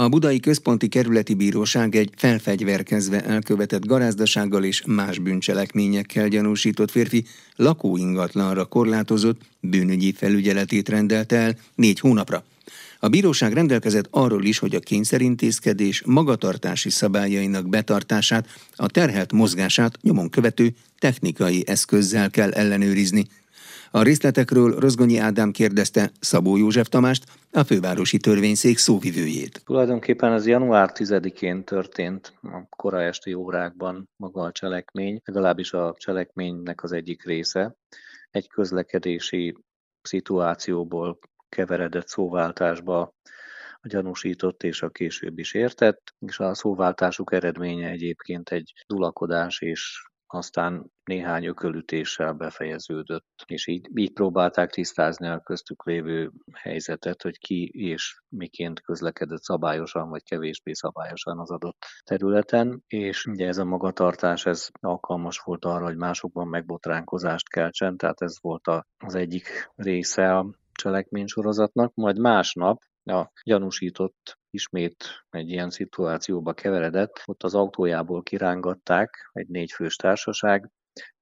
A Budai Központi Kerületi Bíróság egy felfegyverkezve elkövetett garázdasággal és más bűncselekményekkel gyanúsított férfi lakóingatlanra korlátozott bűnügyi felügyeletét rendelte el négy hónapra. A bíróság rendelkezett arról is, hogy a kényszerintézkedés magatartási szabályainak betartását, a terhelt mozgását nyomon követő technikai eszközzel kell ellenőrizni. A részletekről Rozgonyi Ádám kérdezte Szabó József Tamást, a fővárosi törvényszék szóvivőjét. Tulajdonképpen ez január 10-én történt a kora esti órákban maga a cselekmény, legalábbis a cselekménynek az egyik része. Egy közlekedési szituációból keveredett szóváltásba a gyanúsított és a később is értett, és a szóváltásuk eredménye egyébként egy dulakodás és aztán néhány ökölütéssel befejeződött, és így, így próbálták tisztázni a köztük lévő helyzetet, hogy ki és miként közlekedett szabályosan, vagy kevésbé szabályosan az adott területen, és ugye ez a magatartás, ez alkalmas volt arra, hogy másokban megbotránkozást keltsen, tehát ez volt az egyik része a cselekménysorozatnak, majd másnap a gyanúsított ismét egy ilyen szituációba keveredett, ott az autójából kirángatták egy négyfős társaság,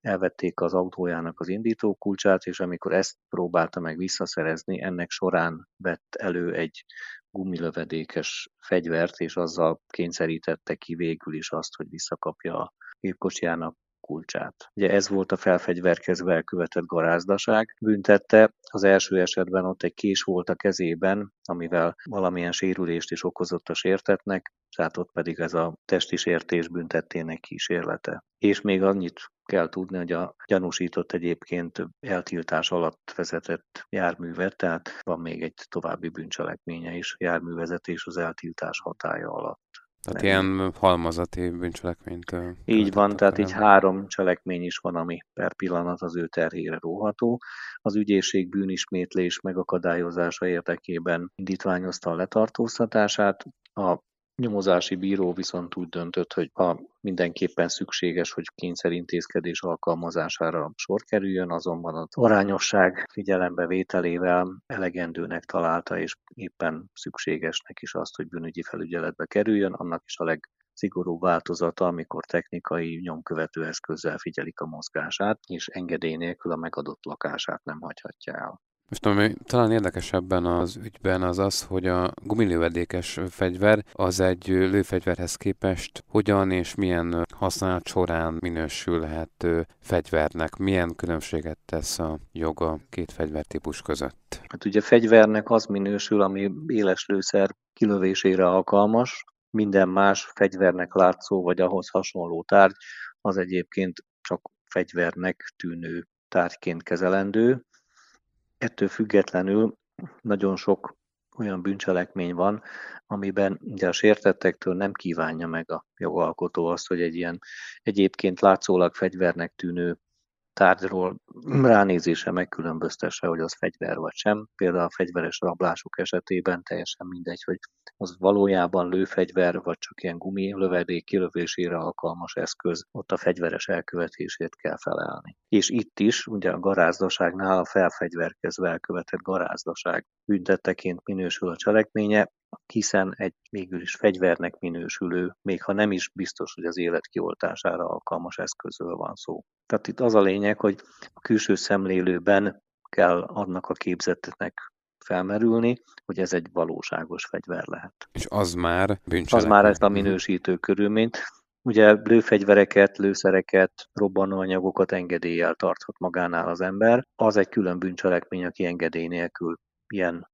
elvették az autójának az indítókulcsát, és amikor ezt próbálta meg visszaszerezni, ennek során vett elő egy gumilövedékes fegyvert, és azzal kényszerítette ki végül is azt, hogy visszakapja a gépkocsijának kulcsát. Ugye ez volt a felfegyverkezve elkövetett garázdaság. Büntette az első esetben ott egy kés volt a kezében, amivel valamilyen sérülést is okozott a sértetnek, tehát ott pedig ez a testi sértés büntettének kísérlete. És még annyit kell tudni, hogy a gyanúsított egyébként eltiltás alatt vezetett járművet, tehát van még egy további bűncselekménye is, járművezetés az eltiltás hatája alatt. Tehát ilyen halmazati bűncselekményt. Így van, tehát így három cselekmény is van, ami per pillanat az ő terhére róható. Az ügyészség bűnismétlés megakadályozása érdekében indítványozta a letartóztatását, a nyomozási bíró viszont úgy döntött, hogy ha mindenképpen szükséges, hogy kényszerintézkedés alkalmazására sor kerüljön, azonban az arányosság figyelembevételével elegendőnek találta, és éppen szükségesnek is azt, hogy bűnügyi felügyeletbe kerüljön, annak is a leg szigorú változata, amikor technikai nyomkövető eszközzel figyelik a mozgását, és engedély nélkül a megadott lakását nem hagyhatja el. Most ami talán érdekesebben az ügyben az az, hogy a gumilövedékes fegyver az egy lőfegyverhez képest hogyan és milyen használat során minősülhet fegyvernek, milyen különbséget tesz a joga két fegyvertípus között? Hát ugye fegyvernek az minősül, ami éles lőszer kilövésére alkalmas, minden más fegyvernek látszó vagy ahhoz hasonló tárgy, az egyébként csak fegyvernek tűnő tárgyként kezelendő, Ettől függetlenül nagyon sok olyan bűncselekmény van, amiben ugye a sértettektől nem kívánja meg a jogalkotó azt, hogy egy ilyen egyébként látszólag fegyvernek tűnő tárgyról ránézése megkülönböztesse, hogy az fegyver vagy sem. Például a fegyveres rablások esetében teljesen mindegy, hogy az valójában lőfegyver, vagy csak ilyen gumi lövedék kilövésére alkalmas eszköz, ott a fegyveres elkövetését kell felelni. És itt is, ugye a garázdaságnál a felfegyverkezve elkövetett garázdaság büntetteként minősül a cselekménye, hiszen egy végül is fegyvernek minősülő, még ha nem is biztos, hogy az élet kioltására alkalmas eszközről van szó. Tehát itt az a lényeg, hogy a külső szemlélőben kell annak a képzetnek felmerülni, hogy ez egy valóságos fegyver lehet. És az már bűncselekmény. Az már ezt a minősítő körülményt. Ugye lőfegyvereket, lőszereket, robbanóanyagokat engedéllyel tarthat magánál az ember. Az egy külön bűncselekmény, aki engedély nélkül ilyen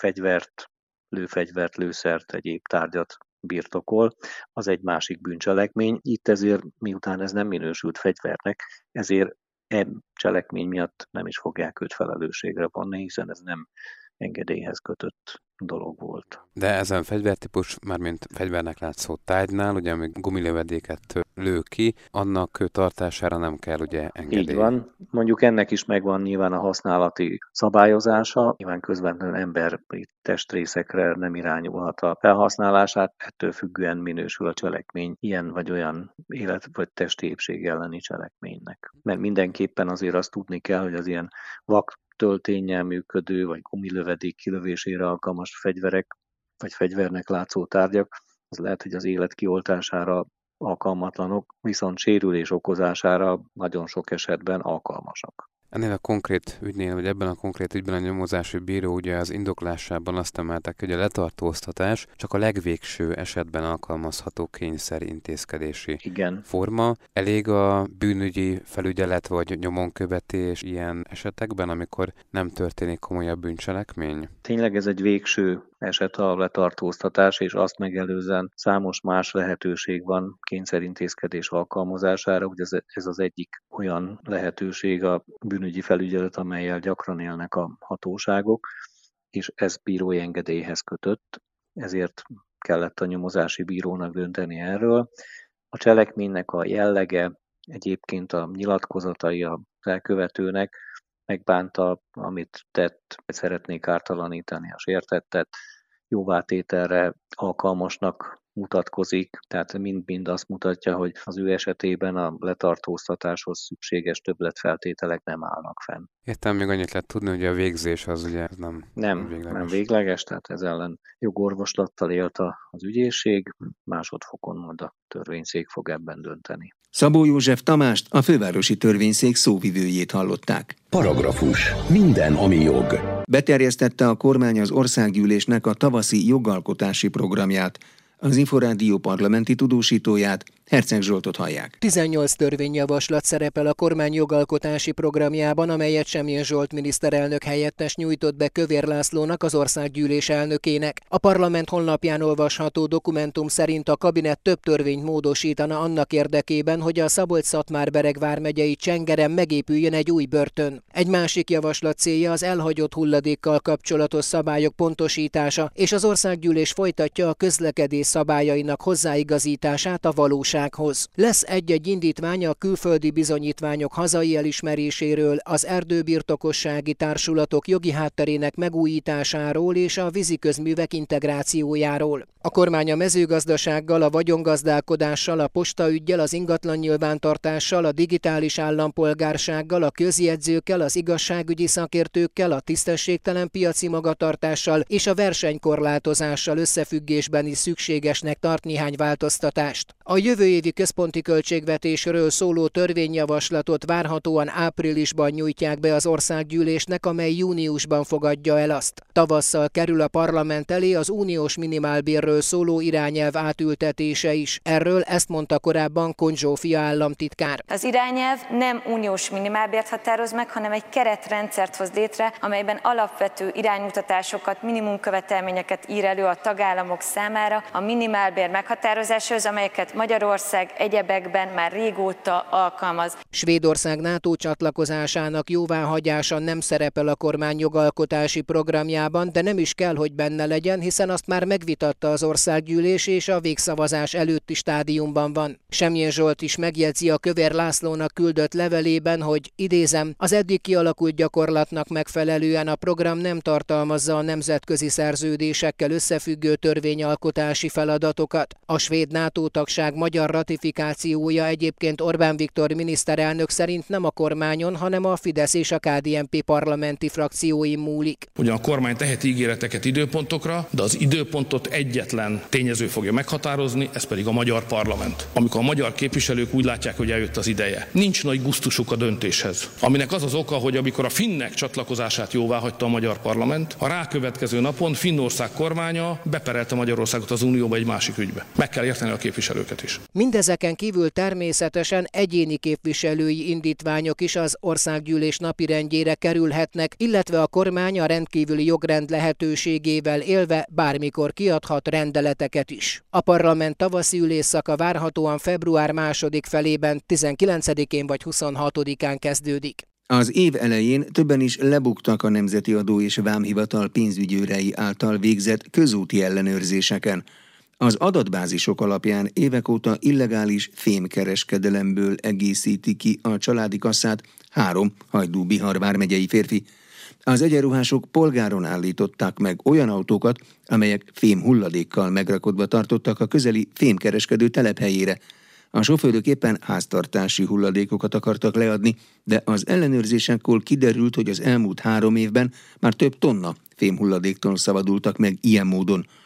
fegyvert, lőfegyvert, lőszert, egyéb tárgyat birtokol, az egy másik bűncselekmény. Itt ezért, miután ez nem minősült fegyvernek, ezért e cselekmény miatt nem is fogják őt felelősségre vonni, hiszen ez nem engedélyhez kötött dolog volt. De ezen fegyvertípus, mármint fegyvernek látszó tárgynál, ugye amíg gumilövedéket lő ki, annak tartására nem kell ugye engedély. Így van. Mondjuk ennek is megvan nyilván a használati szabályozása, nyilván közvetlenül ember testrészekre nem irányulhat a felhasználását, ettől függően minősül a cselekmény ilyen vagy olyan élet vagy testi épség elleni cselekménynek. Mert mindenképpen azért azt tudni kell, hogy az ilyen vak tölténnyel működő, vagy gumilövedék kilövésére alkalmas fegyverek vagy fegyvernek látszó tárgyak, az lehet, hogy az élet kioltására alkalmatlanok, viszont sérülés okozására nagyon sok esetben alkalmasak. Ennél a konkrét ügynél, vagy ebben a konkrét ügyben a nyomozási bíró ugye az indoklásában azt emeltek, hogy a letartóztatás csak a legvégső esetben alkalmazható kényszerintézkedési Igen. forma. Elég a bűnügyi felügyelet vagy nyomonkövetés ilyen esetekben, amikor nem történik komolyabb bűncselekmény? Tényleg ez egy végső eset a letartóztatás, és azt megelőzően számos más lehetőség van kényszerintézkedés alkalmazására. Ugye ez az egyik olyan lehetőség a bűnügyi felügyelet, amelyel gyakran élnek a hatóságok, és ez bírói engedélyhez kötött, ezért kellett a nyomozási bírónak dönteni erről. A cselekménynek a jellege, egyébként a nyilatkozatai a elkövetőnek megbánta, amit tett, szeretnék ártalanítani a sértettet, jóvátételre alkalmasnak mutatkozik, tehát mind-mind azt mutatja, hogy az ő esetében a letartóztatáshoz szükséges többletfeltételek nem állnak fenn. Értem, még annyit lehet tudni, hogy a végzés az ugye nem, nem végleges. Nem végleges, tehát ez ellen jogorvoslattal élt az ügyészség, másodfokon majd a törvényszék fog ebben dönteni. Szabó József Tamást, a fővárosi törvényszék szóvivőjét hallották. Paragrafus. Minden, ami jog. Beterjesztette a kormány az országgyűlésnek a tavaszi jogalkotási programját, az Inforádió parlamenti tudósítóját, Herceg Zsoltot hallják. 18 törvényjavaslat szerepel a kormány jogalkotási programjában, amelyet Semjén Zsolt miniszterelnök helyettes nyújtott be Kövér Lászlónak, az országgyűlés elnökének. A parlament honlapján olvasható dokumentum szerint a kabinet több törvényt módosítana annak érdekében, hogy a Szabolcs-Szatmár-Bereg vármegyei Csengeren megépüljön egy új börtön. Egy másik javaslat célja az elhagyott hulladékkal kapcsolatos szabályok pontosítása, és az országgyűlés folytatja a közlekedés szabályainak hozzáigazítását a valós bírósághoz. Lesz egy-egy indítvány a külföldi bizonyítványok hazai elismeréséről, az erdőbirtokossági társulatok jogi hátterének megújításáról és a víziközművek integrációjáról. A kormány a mezőgazdasággal, a vagyongazdálkodással, a postaügyel, az ingatlan nyilvántartással, a digitális állampolgársággal, a közjegyzőkkel, az igazságügyi szakértőkkel, a tisztességtelen piaci magatartással és a versenykorlátozással összefüggésben is szükségesnek tart néhány változtatást. A jövő évi központi költségvetésről szóló törvényjavaslatot várhatóan áprilisban nyújtják be az országgyűlésnek, amely júniusban fogadja el azt. Tavasszal kerül a parlament elé az uniós minimálbérről szóló irányelv átültetése is. Erről ezt mondta korábban Konzsófia államtitkár. Az irányelv nem uniós minimálbért határoz meg, hanem egy keretrendszert hoz létre, amelyben alapvető iránymutatásokat, minimumkövetelményeket ír elő a tagállamok számára a minimálbér meghatározásához, amelyeket Magyarország Magyarország egyebekben már régóta alkalmaz. Svédország NATO csatlakozásának jóváhagyása nem szerepel a kormány jogalkotási programjában, de nem is kell, hogy benne legyen, hiszen azt már megvitatta az országgyűlés és a végszavazás előtti stádiumban van. Semjén Zsolt is megjegyzi a Kövér Lászlónak küldött levelében, hogy idézem, az eddig kialakult gyakorlatnak megfelelően a program nem tartalmazza a nemzetközi szerződésekkel összefüggő törvényalkotási feladatokat. A svéd NATO tagság magyar magyar ratifikációja egyébként Orbán Viktor miniszterelnök szerint nem a kormányon, hanem a Fidesz és a KDNP parlamenti frakciói múlik. Ugyan a kormány teheti ígéreteket időpontokra, de az időpontot egyetlen tényező fogja meghatározni, ez pedig a magyar parlament. Amikor a magyar képviselők úgy látják, hogy eljött az ideje. Nincs nagy gusztusuk a döntéshez. Aminek az az oka, hogy amikor a finnek csatlakozását jóvá hagyta a magyar parlament, a rákövetkező napon Finnország kormánya beperelte Magyarországot az Unióba egy másik ügybe. Meg kell érteni a képviselőket is. Mindezeken kívül természetesen egyéni képviselői indítványok is az országgyűlés napirendjére kerülhetnek, illetve a kormány a rendkívüli jogrend lehetőségével élve bármikor kiadhat rendeleteket is. A parlament tavaszi ülésszaka várhatóan február második felében 19-én vagy 26-án kezdődik. Az év elején többen is lebuktak a Nemzeti Adó és Vámhivatal pénzügyőrei által végzett közúti ellenőrzéseken. Az adatbázisok alapján évek óta illegális fémkereskedelemből egészíti ki a családi kasszát három Hajdú Bihar vármegyei férfi. Az egyenruhások polgáron állították meg olyan autókat, amelyek fém hulladékkal megrakodva tartottak a közeli fémkereskedő telephelyére. A sofőrök éppen háztartási hulladékokat akartak leadni, de az ellenőrzésekkor kiderült, hogy az elmúlt három évben már több tonna fémhulladéktól szabadultak meg ilyen módon –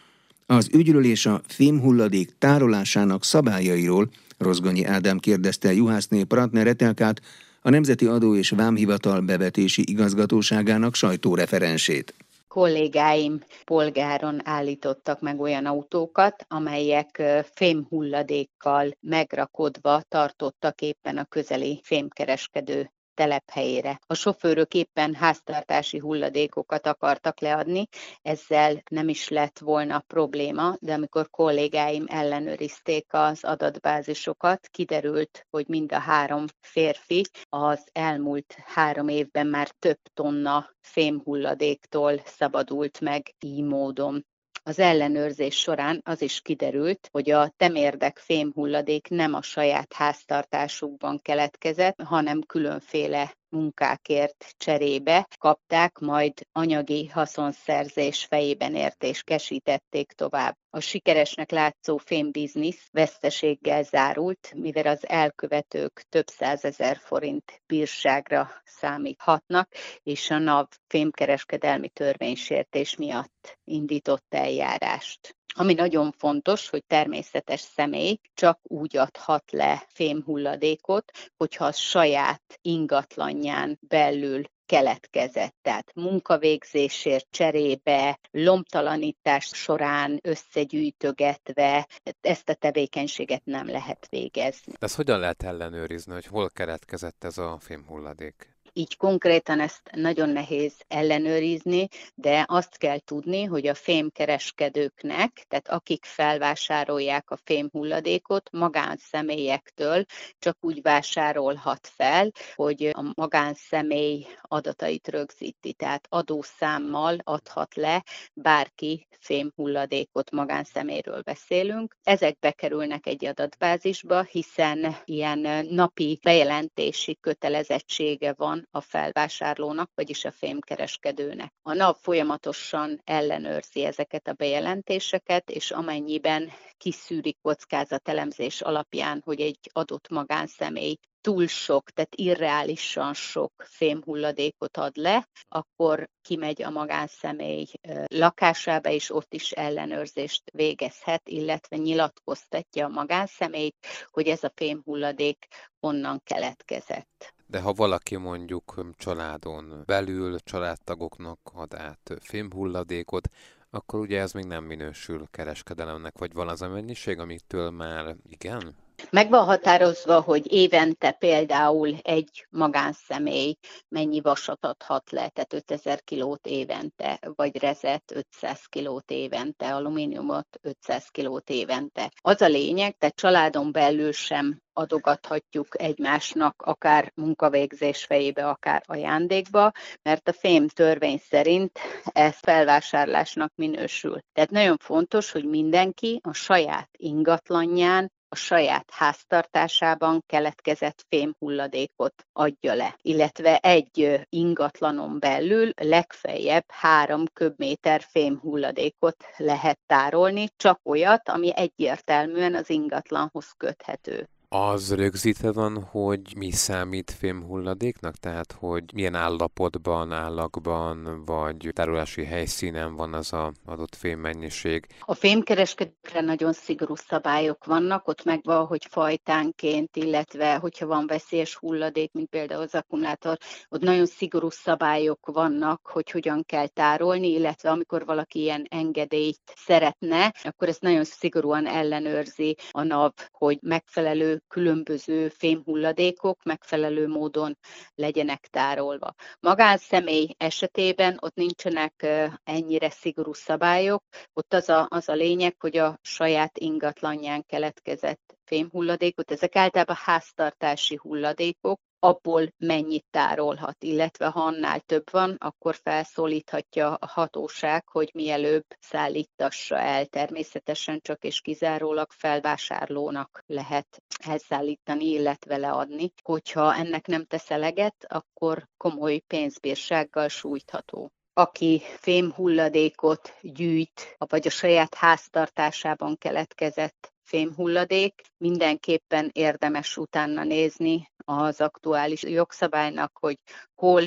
Az ügyről és a fémhulladék tárolásának szabályairól Rozgonyi Ádám kérdezte Juhászné Pratner Etelkát, a Nemzeti Adó és Vámhivatal bevetési igazgatóságának sajtóreferensét. Kollégáim polgáron állítottak meg olyan autókat, amelyek fémhulladékkal megrakodva tartottak éppen a közeli fémkereskedő telephelyére. A sofőrök éppen háztartási hulladékokat akartak leadni, ezzel nem is lett volna probléma, de amikor kollégáim ellenőrizték az adatbázisokat, kiderült, hogy mind a három férfi az elmúlt három évben már több tonna fémhulladéktól szabadult meg így módon. Az ellenőrzés során az is kiderült, hogy a temérdek fémhulladék nem a saját háztartásukban keletkezett, hanem különféle munkákért cserébe kapták, majd anyagi haszonszerzés fejében értéskesítették tovább. A sikeresnek látszó fémbiznisz veszteséggel zárult, mivel az elkövetők több százezer forint bírságra számíthatnak, és a NAV fémkereskedelmi törvénysértés miatt indított eljárást. Ami nagyon fontos, hogy természetes személy csak úgy adhat le fémhulladékot, hogyha a saját ingatlanján belül keletkezett, tehát munkavégzésért cserébe, lomtalanítás során összegyűjtögetve, ezt a tevékenységet nem lehet végezni. De ezt hogyan lehet ellenőrizni, hogy hol keletkezett ez a fémhulladék? Így konkrétan ezt nagyon nehéz ellenőrizni, de azt kell tudni, hogy a fémkereskedőknek, tehát akik felvásárolják a fémhulladékot, magánszemélyektől csak úgy vásárolhat fel, hogy a magánszemély adatait rögzíti, tehát adószámmal adhat le bárki fémhulladékot, magánszeméről beszélünk. Ezek bekerülnek egy adatbázisba, hiszen ilyen napi bejelentési kötelezettsége van a felvásárlónak, vagyis a fémkereskedőnek. A NAV folyamatosan ellenőrzi ezeket a bejelentéseket, és amennyiben kiszűri kockázatelemzés alapján, hogy egy adott magánszemély túl sok, tehát irreálisan sok fémhulladékot ad le, akkor kimegy a magánszemély lakásába, és ott is ellenőrzést végezhet, illetve nyilatkoztatja a magánszemélyt, hogy ez a fémhulladék honnan keletkezett. De ha valaki mondjuk családon belül családtagoknak ad át fémhulladékot, akkor ugye ez még nem minősül kereskedelemnek, vagy van az a mennyiség, amitől már igen? Meg van határozva, hogy évente például egy magánszemély mennyi vasat adhat le, tehát 5000 kilót évente, vagy rezet 500 kilót évente, alumíniumot 500 kilót évente. Az a lényeg, tehát családon belül sem adogathatjuk egymásnak, akár munkavégzés fejébe, akár ajándékba, mert a fém törvény szerint ez felvásárlásnak minősül. Tehát nagyon fontos, hogy mindenki a saját ingatlanján a saját háztartásában keletkezett fémhulladékot adja le, illetve egy ingatlanon belül legfeljebb három köbméter fémhulladékot lehet tárolni, csak olyat, ami egyértelműen az ingatlanhoz köthető. Az rögzítve van, hogy mi számít fémhulladéknak? Tehát, hogy milyen állapotban, állagban, vagy tárolási helyszínen van az a adott fémmennyiség? A fémkereskedőkre nagyon szigorú szabályok vannak, ott megvan, hogy fajtánként, illetve hogyha van veszélyes hulladék, mint például az akkumulátor, ott nagyon szigorú szabályok vannak, hogy hogyan kell tárolni, illetve amikor valaki ilyen engedélyt szeretne, akkor ezt nagyon szigorúan ellenőrzi a NAV, hogy megfelelő különböző fémhulladékok megfelelő módon legyenek tárolva. Magánszemély esetében ott nincsenek ennyire szigorú szabályok, ott az a, az a lényeg, hogy a saját ingatlanján keletkezett fémhulladékot, ezek általában háztartási hulladékok, abból mennyit tárolhat, illetve ha annál több van, akkor felszólíthatja a hatóság, hogy mielőbb szállítassa el. Természetesen csak és kizárólag felvásárlónak lehet elszállítani, illetve leadni. Hogyha ennek nem tesz eleget, akkor komoly pénzbírsággal sújtható aki fémhulladékot gyűjt, vagy a saját háztartásában keletkezett fémhulladék, mindenképpen érdemes utána nézni az aktuális jogszabálynak, hogy hol,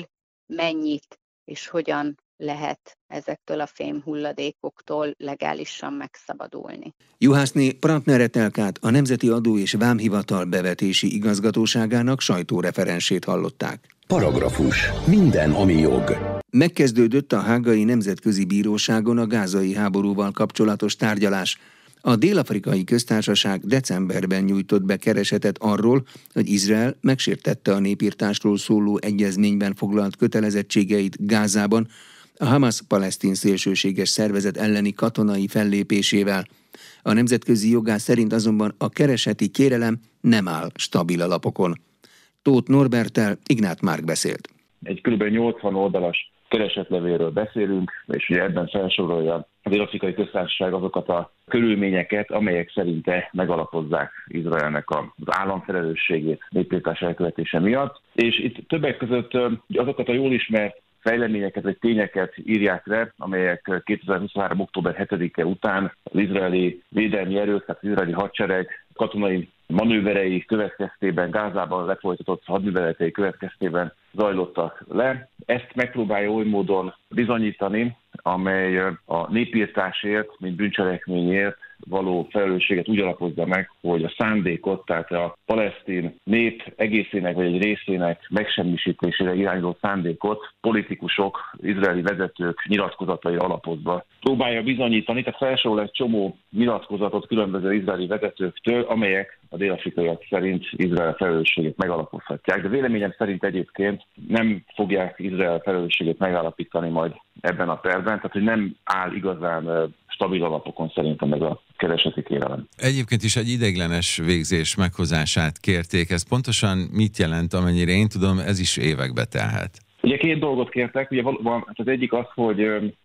mennyit és hogyan lehet ezektől a fémhulladékoktól legálisan megszabadulni. Juhászné Prantneretelkát a Nemzeti Adó és Vámhivatal bevetési igazgatóságának sajtóreferensét hallották. Paragrafus. Minden, ami jog. Megkezdődött a Hágai Nemzetközi Bíróságon a gázai háborúval kapcsolatos tárgyalás. A Dél-Afrikai Köztársaság decemberben nyújtott be keresetet arról, hogy Izrael megsértette a népírtásról szóló egyezményben foglalt kötelezettségeit Gázában, a Hamas palesztin szélsőséges szervezet elleni katonai fellépésével. A nemzetközi jogás szerint azonban a kereseti kérelem nem áll stabil alapokon. Tóth Norbertel Ignát Márk beszélt. Egy kb. 80 oldalas keresetlevélről beszélünk, és ugye ebben felsorolja az Afrikai Köztársaság azokat a körülményeket, amelyek szerinte megalapozzák Izraelnek az államfelelősségét népírtás elkövetése miatt. És itt többek között azokat a jól ismert fejleményeket vagy tényeket írják le, amelyek 2023. október 7-e után az izraeli védelmi erők, tehát az izraeli hadsereg katonai manőverei következtében, Gázában lefolytatott hadműveletei következtében zajlottak le. Ezt megpróbálja oly módon bizonyítani, amely a népírtásért, mint bűncselekményért való felelősséget úgy alapozza meg, hogy a szándékot, tehát a palesztin nép egészének vagy egy részének megsemmisítésére irányuló szándékot politikusok, izraeli vezetők nyilatkozatai alapozva próbálja bizonyítani, tehát felsorol egy csomó nyilatkozatot különböző izraeli vezetőktől, amelyek a dél-afrikaiak szerint Izrael felelősségét megalapozhatják, de véleményem szerint egyébként nem fogják Izrael felelősségét megállapítani majd ebben a perben, tehát hogy nem áll igazán stabil alapokon szerintem meg a kereseti kérelem. Egyébként is egy ideiglenes végzés meghozását kérték. Ez pontosan mit jelent, amennyire én tudom, ez is évekbe telhet. Ugye két dolgot kértek, ugye van, hát az egyik az, hogy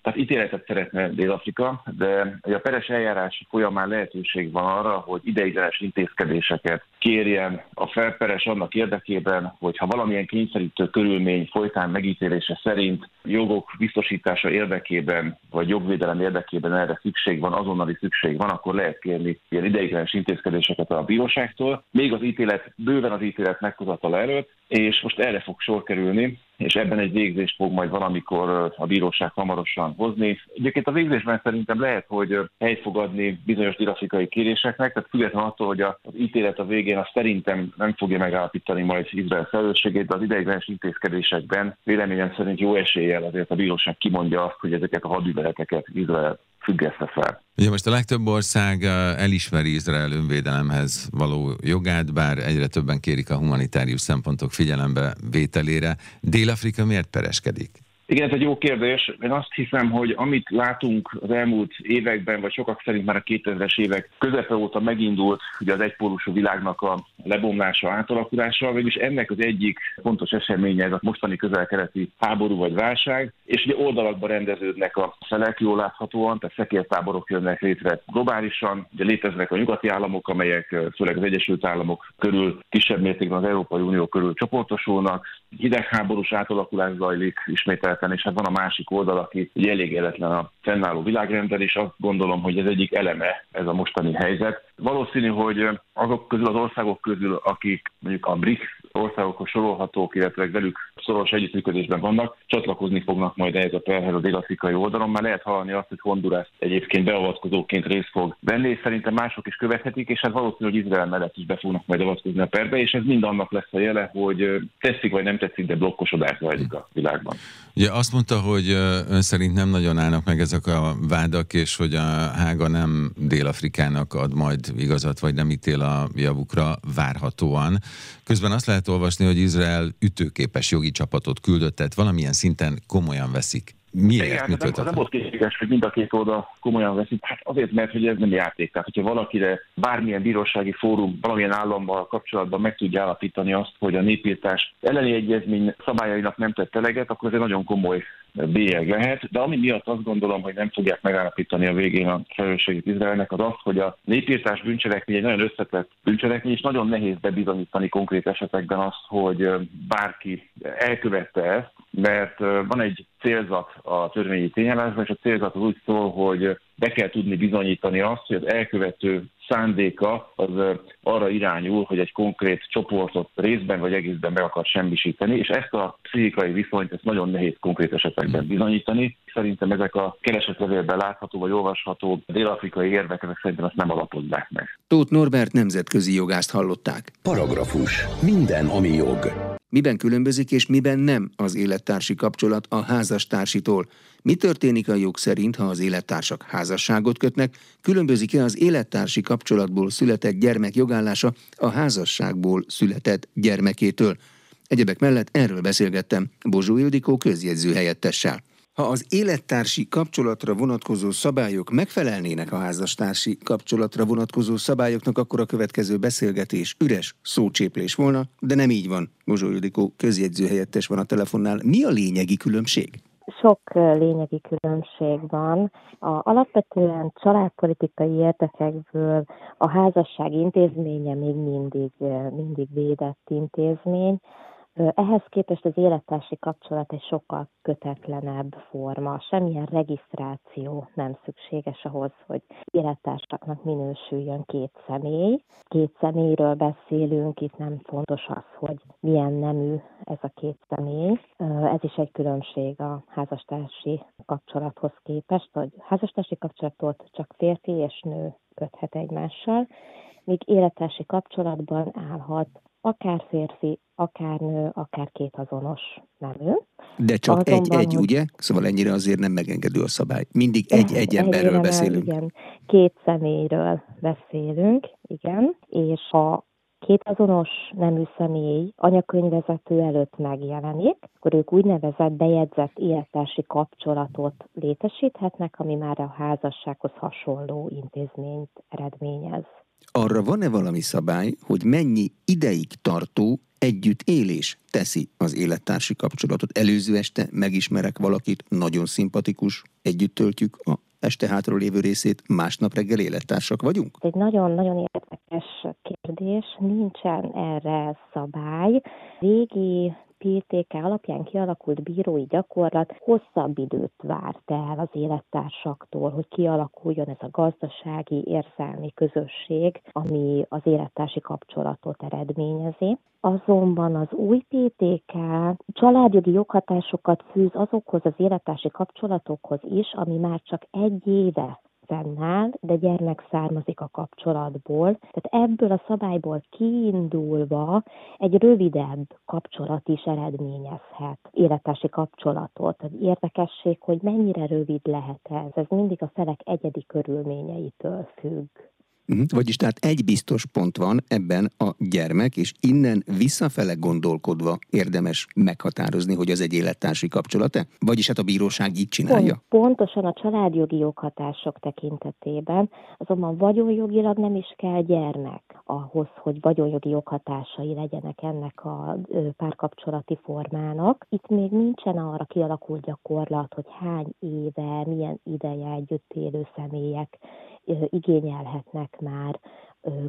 tehát ítéletet szeretne Dél-Afrika, de a peres eljárás folyamán lehetőség van arra, hogy ideiglenes intézkedéseket kérjen a felperes annak érdekében, hogy ha valamilyen kényszerítő körülmény folytán megítélése szerint jogok biztosítása érdekében, vagy jogvédelem érdekében erre szükség van, azonnali szükség van, akkor lehet kérni ilyen ideiglenes intézkedéseket a bíróságtól, még az ítélet, bőven az ítélet meghozatala előtt, és most erre fog sor kerülni, és ebben egy végzést fog majd valamikor a bíróság hamarosan hozni. Egyébként a végzésben szerintem lehet, hogy helyt fog adni bizonyos grafikai kéréseknek, tehát függetlenül attól, hogy az ítélet a végén azt szerintem nem fogja megállapítani majd Izrael felelősségét, de az ideiglenes intézkedésekben véleményem szerint jó eséllyel azért a bíróság kimondja azt, hogy ezeket a hadműveleteket Izrael függeszte fel. Ugye most a legtöbb ország elismeri Izrael önvédelemhez való jogát, bár egyre többen kérik a humanitárius szempontok figyelembe vételére. Dél-Afrika miért pereskedik? Igen, ez egy jó kérdés. Én azt hiszem, hogy amit látunk az elmúlt években, vagy sokak szerint már a 2000-es évek közepe óta megindult ugye az egypólusú világnak a lebomlása, átalakulása, végülis ennek az egyik fontos eseménye ez a mostani közel-keleti háború vagy válság, és ugye oldalakba rendeződnek a felek jól láthatóan, tehát szekértáborok jönnek létre globálisan, ugye léteznek a nyugati államok, amelyek főleg az Egyesült Államok körül, kisebb mértékben az Európai Unió körül csoportosulnak, hidegháborús átalakulás zajlik ismételten, és hát van a másik oldal, aki ugye a fennálló világrendel, és azt gondolom, hogy ez egyik eleme ez a mostani helyzet. Valószínű, hogy azok közül az országok közül, akik mondjuk a BRICS országokhoz sorolhatók, illetve velük szoros együttműködésben vannak, csatlakozni fognak majd ehhez a perhez a dél-afrikai oldalon. Már lehet hallani azt, hogy Honduras egyébként beavatkozóként részt fog venni, és szerintem mások is követhetik, és hát valószínű, hogy Izrael mellett is be fognak majd avatkozni a perbe, és ez mind annak lesz a jele, hogy tetszik vagy nem tetszik, de blokkosodás zajlik a világban. Ugye azt mondta, hogy ön szerint nem nagyon állnak meg ezek a vádak, és hogy a Hága nem Dél-Afrikának ad majd igazat, vagy nem ítél a javukra várhatóan. Közben azt lehet olvasni, hogy Izrael ütőképes jogi csapatot küldött, tehát valamilyen szinten komolyan veszik. Miért? Igen, Mit nem, nem volt készséges, hogy mind a két oldal komolyan veszik. Hát azért, mert hogy ez nem játék. Tehát, hogyha valakire bármilyen bírósági fórum valamilyen állammal kapcsolatban meg tudja állapítani azt, hogy a népírtás elleni egyezmény szabályainak nem tett eleget, akkor ez egy nagyon komoly bélyeg lehet, de ami miatt azt gondolom, hogy nem fogják megállapítani a végén a felelősségét Izraelnek, az az, hogy a népírtás bűncselekmény egy nagyon összetett bűncselekmény, és nagyon nehéz bebizonyítani konkrét esetekben azt, hogy bárki elkövette ezt, mert van egy célzat a törvényi tényállásban, és a célzat az úgy szól, hogy be kell tudni bizonyítani azt, hogy az elkövető szándéka az arra irányul, hogy egy konkrét csoportot részben vagy egészben meg akar semmisíteni, és ezt a pszichikai viszonyt ezt nagyon nehéz konkrét esetekben bizonyítani. Szerintem ezek a keresetlevélben látható vagy olvasható dél-afrikai érvek, ezek szerintem ezt nem alapozzák meg. Tóth Norbert nemzetközi jogást hallották. Paragrafus. Minden, ami jog. Miben különbözik és miben nem az élettársi kapcsolat a házastársitól? Mi történik a jog szerint, ha az élettársak házasságot kötnek? Különbözik-e az élettársi kapcsolatból született gyermek jogállása a házasságból született gyermekétől? Egyebek mellett erről beszélgettem Bozsó Ildikó közjegyző helyettessel. Ha az élettársi kapcsolatra vonatkozó szabályok megfelelnének a házastársi kapcsolatra vonatkozó szabályoknak, akkor a következő beszélgetés üres szócséplés volna, de nem így van. Bozsó Ildikó közjegyző helyettes van a telefonnál. Mi a lényegi különbség? Sok lényegi különbség van. A, alapvetően családpolitikai érdekekből a házasság intézménye még mindig, mindig védett intézmény, ehhez képest az élettársi kapcsolat egy sokkal kötetlenebb forma. Semmilyen regisztráció nem szükséges ahhoz, hogy élettársaknak minősüljön két személy. Két személyről beszélünk, itt nem fontos az, hogy milyen nemű ez a két személy. Ez is egy különbség a házastársi kapcsolathoz képest, hogy házastársi kapcsolatot csak férfi és nő köthet egymással, míg élettársi kapcsolatban állhat akár férfi, akár nő, akár két azonos nemű. De csak egy-egy, ugye? Szóval ennyire azért nem megengedő a szabály. Mindig egy-egy emberről beszélünk. Igen, két személyről beszélünk, igen, és ha két azonos nemű személy anyakönyvezető előtt megjelenik, akkor ők úgynevezett bejegyzett élettársi kapcsolatot létesíthetnek, ami már a házassághoz hasonló intézményt eredményez arra van-e valami szabály, hogy mennyi ideig tartó együttélés teszi az élettársi kapcsolatot. Előző este megismerek valakit, nagyon szimpatikus, együtt töltjük a este hátra lévő részét, másnap reggel élettársak vagyunk? Egy nagyon-nagyon érdekes kérdés, nincsen erre szabály. Régi PTK alapján kialakult bírói gyakorlat hosszabb időt várt el az élettársaktól, hogy kialakuljon ez a gazdasági, érzelmi közösség, ami az élettársi kapcsolatot eredményezi. Azonban az új PTK családjogi joghatásokat fűz azokhoz az élettársi kapcsolatokhoz is, ami már csak egy éve fennáll, de gyermek származik a kapcsolatból. Tehát ebből a szabályból kiindulva egy rövidebb kapcsolat is eredményezhet élettársi kapcsolatot. Az érdekesség, hogy mennyire rövid lehet ez, ez mindig a felek egyedi körülményeitől függ. Uh-huh. Vagyis tehát egy biztos pont van ebben a gyermek, és innen visszafele gondolkodva érdemes meghatározni, hogy az egy élettársi kapcsolata? Vagyis hát a bíróság így csinálja? Pont, pontosan a családjogi joghatások tekintetében, azonban vagyonjogilag nem is kell gyermek ahhoz, hogy vagyonjogi joghatásai legyenek ennek a párkapcsolati formának. Itt még nincsen arra kialakult gyakorlat, hogy hány éve, milyen ideje együtt élő személyek igényelhetnek már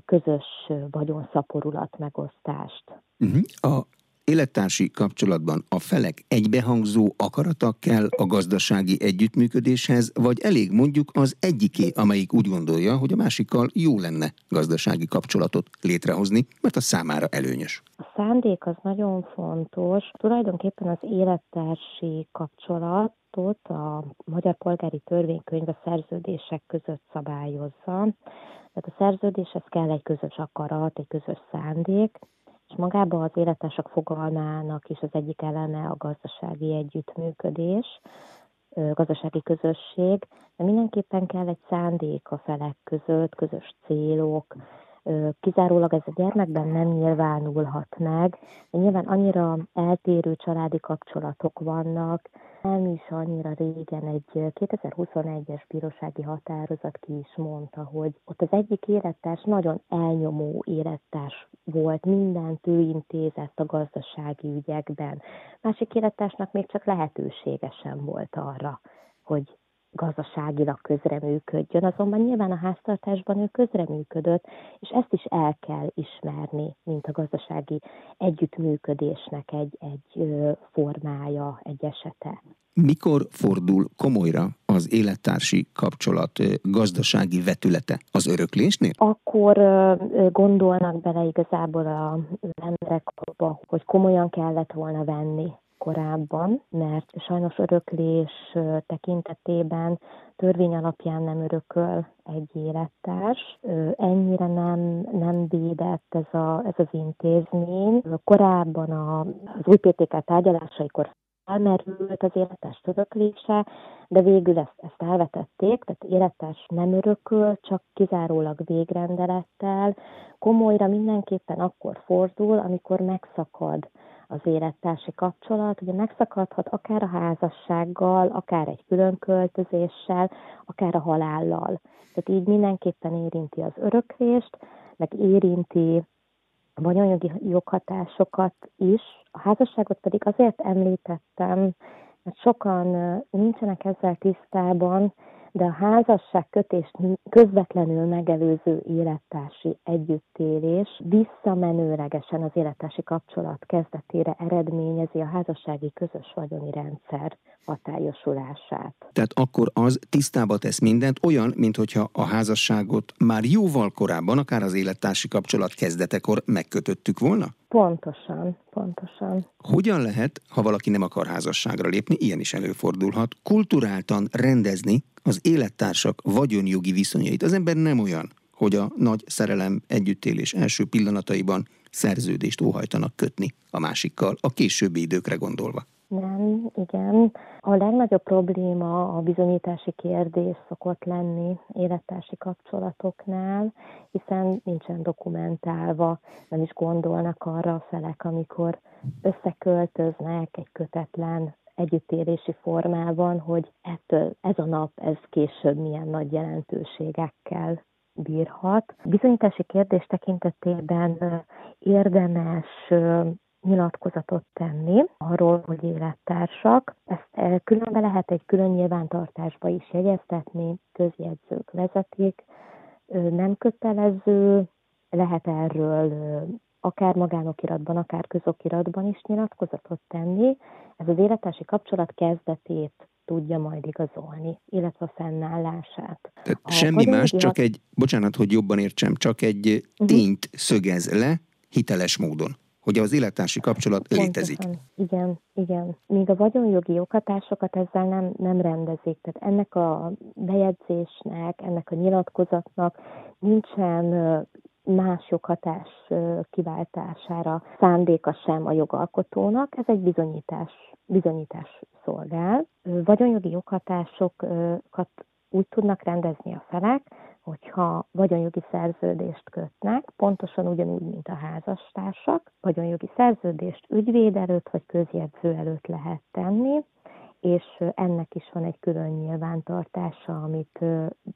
közös vagyonszaporulat megosztást. Uh-huh. A élettársi kapcsolatban a felek egybehangzó akarata kell a gazdasági együttműködéshez, vagy elég mondjuk az egyiké, amelyik úgy gondolja, hogy a másikkal jó lenne gazdasági kapcsolatot létrehozni, mert a számára előnyös. A szándék az nagyon fontos. Tulajdonképpen az élettársi kapcsolat a Magyar Polgári Törvénykönyv a szerződések között szabályozza. Tehát a szerződéshez kell egy közös akarat, egy közös szándék, és magában az élettársak fogalmának is az egyik eleme a gazdasági együttműködés, gazdasági közösség, de mindenképpen kell egy szándék a felek között, közös célok, kizárólag ez a gyermekben nem nyilvánulhat meg, de nyilván annyira eltérő családi kapcsolatok vannak, nem is annyira régen egy 2021-es bírósági határozat ki is mondta, hogy ott az egyik élettárs nagyon elnyomó élettárs volt, mindent ő intézett a gazdasági ügyekben. Másik élettársnak még csak lehetősége sem volt arra, hogy gazdaságilag közreműködjön, azonban nyilván a háztartásban ő közreműködött, és ezt is el kell ismerni, mint a gazdasági együttműködésnek egy, egy formája, egy esete. Mikor fordul komolyra az élettársi kapcsolat gazdasági vetülete az öröklésnél? Akkor gondolnak bele igazából az emberek abba, hogy komolyan kellett volna venni korábban, mert sajnos öröklés tekintetében törvény alapján nem örököl egy élettárs. Ennyire nem, nem védett ez, a, ez az intézmény. Korábban a, az új PTK tárgyalásaikor elmerült az élettárs öröklése, de végül ezt, ezt elvetették, tehát élettárs nem örököl, csak kizárólag végrendelettel. Komolyra mindenképpen akkor fordul, amikor megszakad az élettársi kapcsolat, ugye megszakadhat akár a házassággal, akár egy külön költözéssel, akár a halállal. Tehát így mindenképpen érinti az öröklést, meg érinti a vagyonjogi joghatásokat is. A házasságot pedig azért említettem, mert sokan nincsenek ezzel tisztában, de a házasság kötést közvetlenül megelőző élettársi együttélés visszamenőlegesen az élettársi kapcsolat kezdetére eredményezi a házassági közös vagyoni rendszer hatályosulását. Tehát akkor az tisztába tesz mindent, olyan, mintha a házasságot már jóval korábban, akár az élettársi kapcsolat kezdetekor megkötöttük volna? Pontosan, pontosan. Hogyan lehet, ha valaki nem akar házasságra lépni, ilyen is előfordulhat, kulturáltan rendezni az élettársak vagyonjogi viszonyait? Az ember nem olyan, hogy a nagy szerelem együttélés első pillanataiban szerződést óhajtanak kötni a másikkal, a későbbi időkre gondolva. Nem, igen. A legnagyobb probléma a bizonyítási kérdés szokott lenni élettársi kapcsolatoknál, hiszen nincsen dokumentálva, nem is gondolnak arra a felek, amikor összeköltöznek egy kötetlen együttélési formában, hogy ettől ez a nap, ez később milyen nagy jelentőségekkel bírhat. Bizonyítási kérdés tekintetében érdemes nyilatkozatot tenni arról, hogy élettársak. Ezt különbe lehet egy külön nyilvántartásba is jegyeztetni, közjegyzők vezetik, nem kötelező, lehet erről akár magánokiratban, akár közokiratban is nyilatkozatot tenni. Ez az élettársi kapcsolat kezdetét tudja majd igazolni, illetve a fennállását. Tehát a semmi más, csak egy, bocsánat, hogy jobban értsem, csak egy uh-huh. tényt szögez le hiteles módon hogy az élettársi kapcsolat Pontosan. létezik. Igen, igen. Míg a vagyonjogi oktatásokat ezzel nem, nem rendezik. Tehát ennek a bejegyzésnek, ennek a nyilatkozatnak nincsen más joghatás kiváltására szándéka sem a jogalkotónak. Ez egy bizonyítás, bizonyítás szolgál. Vagyonjogi joghatásokat úgy tudnak rendezni a felek, hogyha vagyonjogi szerződést kötnek, pontosan ugyanúgy, mint a házastársak, vagyonjogi szerződést ügyvéd előtt vagy közjegyző előtt lehet tenni, és ennek is van egy külön nyilvántartása, amit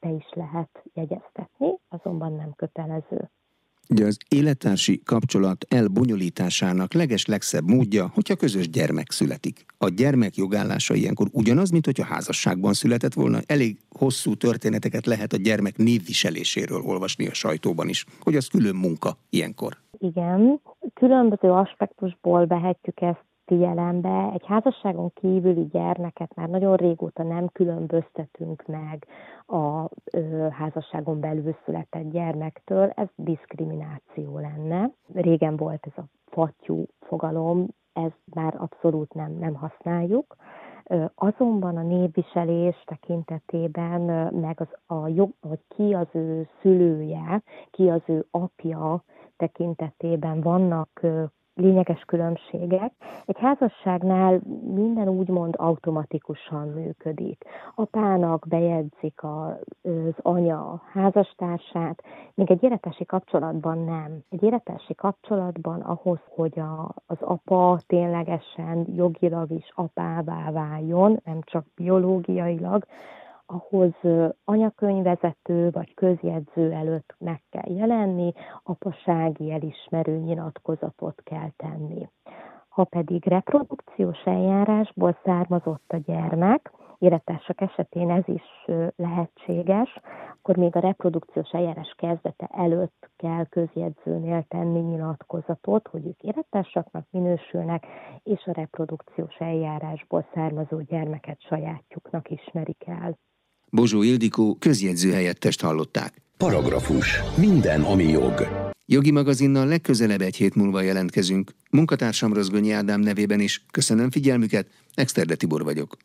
be is lehet jegyeztetni, azonban nem kötelező. Ugye az élettársi kapcsolat elbonyolításának leges legszebb módja, hogyha közös gyermek születik. A gyermek jogállása ilyenkor ugyanaz, mint hogyha házasságban született volna. Elég hosszú történeteket lehet a gyermek névviseléséről olvasni a sajtóban is, hogy az külön munka ilyenkor. Igen, különböző aspektusból vehetjük ezt figyelembe. Egy házasságon kívüli gyermeket már nagyon régóta nem különböztetünk meg a ö, házasságon belül született gyermektől, ez diszkrimináció lenne. Régen volt ez a fattyú fogalom, ez már abszolút nem, nem használjuk. Azonban a névviselés tekintetében, meg az a jog, hogy ki az ő szülője, ki az ő apja tekintetében vannak lényeges különbségek. Egy házasságnál minden úgymond automatikusan működik. Apának bejegyzik az anya a házastársát, még egy életási kapcsolatban nem. Egy életási kapcsolatban ahhoz, hogy a, az apa ténylegesen jogilag is apává váljon, nem csak biológiailag, ahhoz anyakönyvezető vagy közjegyző előtt meg kell jelenni, apasági elismerő nyilatkozatot kell tenni. Ha pedig reprodukciós eljárásból származott a gyermek, élettársak esetén ez is lehetséges, akkor még a reprodukciós eljárás kezdete előtt kell közjegyzőnél tenni nyilatkozatot, hogy ők élettársaknak minősülnek, és a reprodukciós eljárásból származó gyermeket sajátjuknak ismerik el. Bozsó Ildikó közjegyző helyettest hallották. Paragrafus. Minden, ami jog. Jogi magazinnal legközelebb egy hét múlva jelentkezünk. Munkatársam Rozgonyi Ádám nevében is köszönöm figyelmüket, Exterde Tibor vagyok.